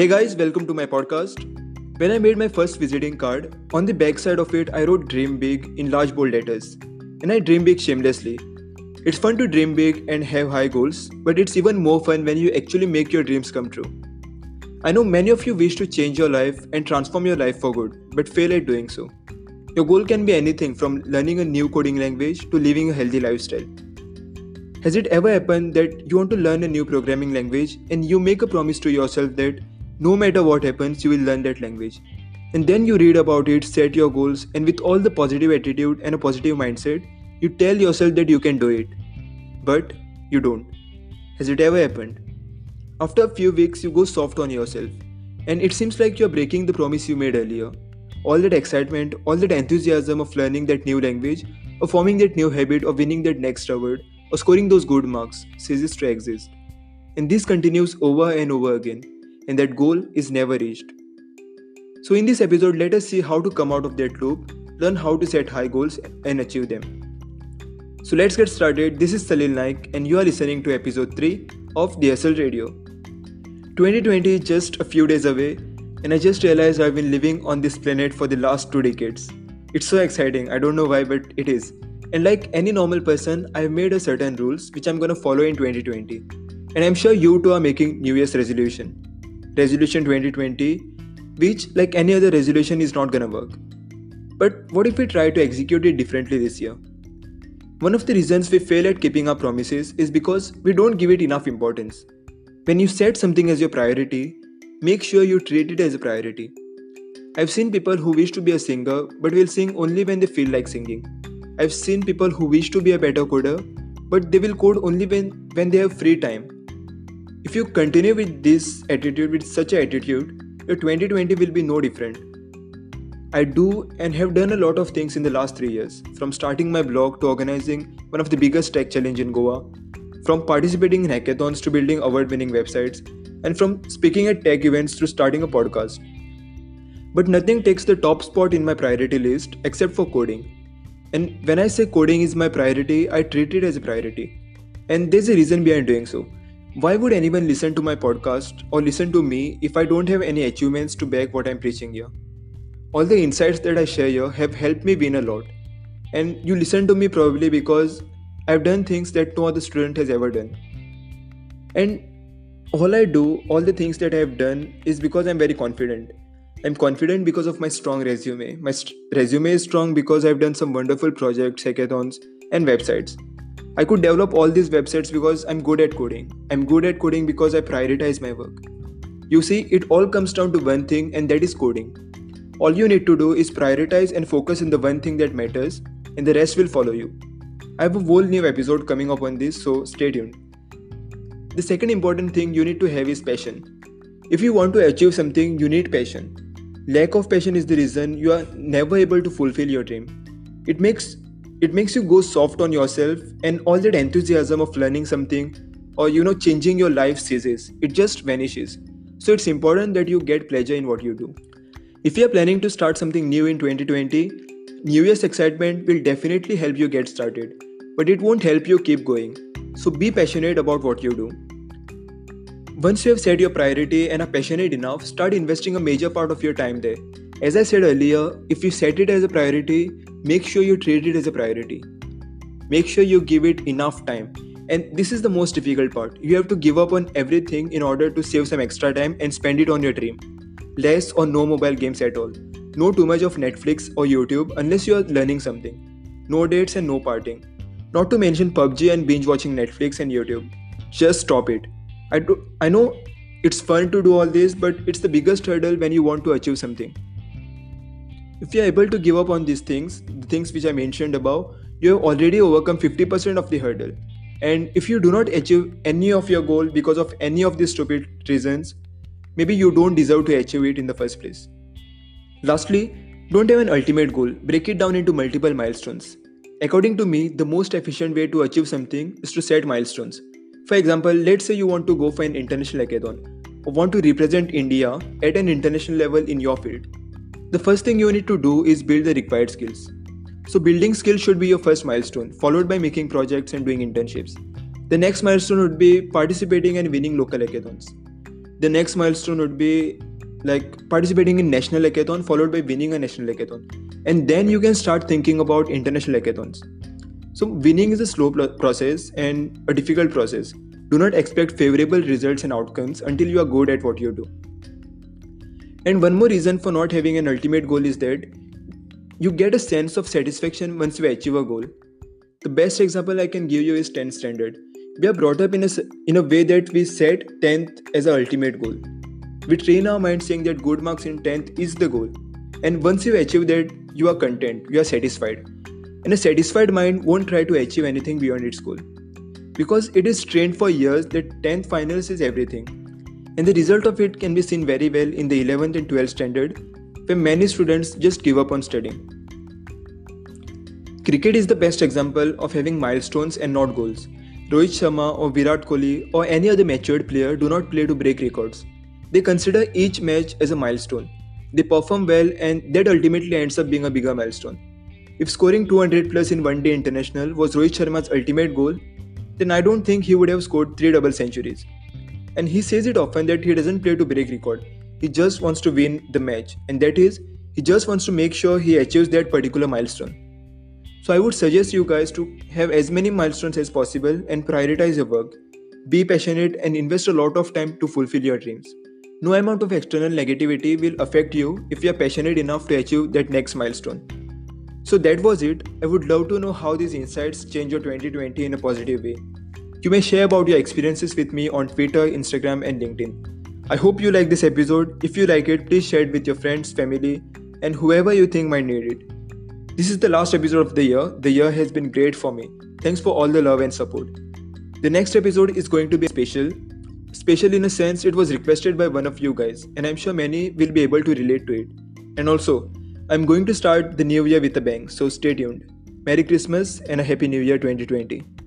Hey guys, welcome to my podcast. When I made my first visiting card, on the back side of it I wrote dream big in large bold letters. And I dream big shamelessly. It's fun to dream big and have high goals, but it's even more fun when you actually make your dreams come true. I know many of you wish to change your life and transform your life for good, but fail at doing so. Your goal can be anything from learning a new coding language to living a healthy lifestyle. Has it ever happened that you want to learn a new programming language and you make a promise to yourself that no matter what happens, you will learn that language. And then you read about it, set your goals, and with all the positive attitude and a positive mindset, you tell yourself that you can do it. But you don't. Has it ever happened? After a few weeks, you go soft on yourself, and it seems like you're breaking the promise you made earlier. All that excitement, all that enthusiasm of learning that new language, or forming that new habit, or winning that next award, or scoring those good marks ceases to exist. And this continues over and over again and that goal is never reached. So, in this episode, let us see how to come out of that loop, learn how to set high goals and achieve them. So, let's get started. This is Salil Naik, and you are listening to episode 3 of DSL Radio. 2020 is just a few days away, and I just realized I've been living on this planet for the last two decades. It's so exciting, I don't know why, but it is. And like any normal person, I've made a certain rules which I'm gonna follow in 2020. And I'm sure you too are making New Year's resolution resolution 2020 which like any other resolution is not gonna work. But what if we try to execute it differently this year? One of the reasons we fail at keeping our promises is because we don't give it enough importance. When you set something as your priority make sure you treat it as a priority. I've seen people who wish to be a singer but will sing only when they feel like singing. I've seen people who wish to be a better coder but they will code only when when they have free time if you continue with this attitude, with such an attitude, your 2020 will be no different. I do and have done a lot of things in the last three years, from starting my blog to organizing one of the biggest tech challenge in Goa, from participating in hackathons to building award-winning websites, and from speaking at tech events to starting a podcast. But nothing takes the top spot in my priority list except for coding. And when I say coding is my priority, I treat it as a priority. And there's a reason behind doing so. Why would anyone listen to my podcast or listen to me if I don't have any achievements to back what I'm preaching here? All the insights that I share here have helped me win a lot. And you listen to me probably because I've done things that no other student has ever done. And all I do, all the things that I've done, is because I'm very confident. I'm confident because of my strong resume. My st- resume is strong because I've done some wonderful projects, hackathons, and websites. I could develop all these websites because I'm good at coding. I'm good at coding because I prioritize my work. You see, it all comes down to one thing, and that is coding. All you need to do is prioritize and focus on the one thing that matters, and the rest will follow you. I have a whole new episode coming up on this, so stay tuned. The second important thing you need to have is passion. If you want to achieve something, you need passion. Lack of passion is the reason you are never able to fulfill your dream. It makes it makes you go soft on yourself and all that enthusiasm of learning something or you know changing your life ceases. It just vanishes. So it's important that you get pleasure in what you do. If you are planning to start something new in 2020 new year's excitement will definitely help you get started but it won't help you keep going. So be passionate about what you do. Once you have set your priority and are passionate enough start investing a major part of your time there as I said earlier, if you set it as a priority, make sure you treat it as a priority. Make sure you give it enough time. And this is the most difficult part. You have to give up on everything in order to save some extra time and spend it on your dream. Less or no mobile games at all. No too much of Netflix or YouTube unless you are learning something. No dates and no partying. Not to mention PUBG and binge watching Netflix and YouTube. Just stop it. I, do, I know it's fun to do all this, but it's the biggest hurdle when you want to achieve something. If you are able to give up on these things, the things which I mentioned above, you have already overcome 50% of the hurdle. And if you do not achieve any of your goal because of any of these stupid reasons, maybe you don't deserve to achieve it in the first place. Lastly, don't have an ultimate goal, break it down into multiple milestones. According to me, the most efficient way to achieve something is to set milestones. For example, let's say you want to go for an international hackathon or want to represent India at an international level in your field the first thing you need to do is build the required skills. So, building skills should be your first milestone, followed by making projects and doing internships. The next milestone would be participating and winning local hackathons. the next milestone would be like participating in national hackathon followed by winning a national hackathon and then you can start thinking about international hackathons so winning is a slow process and a difficult process do not expect favorable results and outcomes until you are good at what you do and one more reason for not having an ultimate goal is that you get a sense of satisfaction once you achieve a goal the best example i can give you is 10th standard we are brought up in a, in a way that we set 10th as our ultimate goal we train our mind saying that good marks in 10th is the goal. And once you achieve that, you are content, you are satisfied. And a satisfied mind won't try to achieve anything beyond its goal. Because it is trained for years that 10th finals is everything. And the result of it can be seen very well in the 11th and 12th standard, where many students just give up on studying. Cricket is the best example of having milestones and not goals. Rohit Sharma or Virat Kohli or any other matured player do not play to break records. They consider each match as a milestone. They perform well, and that ultimately ends up being a bigger milestone. If scoring 200 plus in one day international was Rohit Sharma's ultimate goal, then I don't think he would have scored three double centuries. And he says it often that he doesn't play to break record. He just wants to win the match, and that is, he just wants to make sure he achieves that particular milestone. So I would suggest you guys to have as many milestones as possible and prioritize your work. Be passionate and invest a lot of time to fulfill your dreams. No amount of external negativity will affect you if you are passionate enough to achieve that next milestone. So that was it. I would love to know how these insights change your 2020 in a positive way. You may share about your experiences with me on Twitter, Instagram, and LinkedIn. I hope you like this episode. If you like it, please share it with your friends, family, and whoever you think might need it. This is the last episode of the year. The year has been great for me. Thanks for all the love and support. The next episode is going to be special Special in a sense, it was requested by one of you guys, and I'm sure many will be able to relate to it. And also, I'm going to start the new year with a bang, so stay tuned. Merry Christmas and a Happy New Year 2020.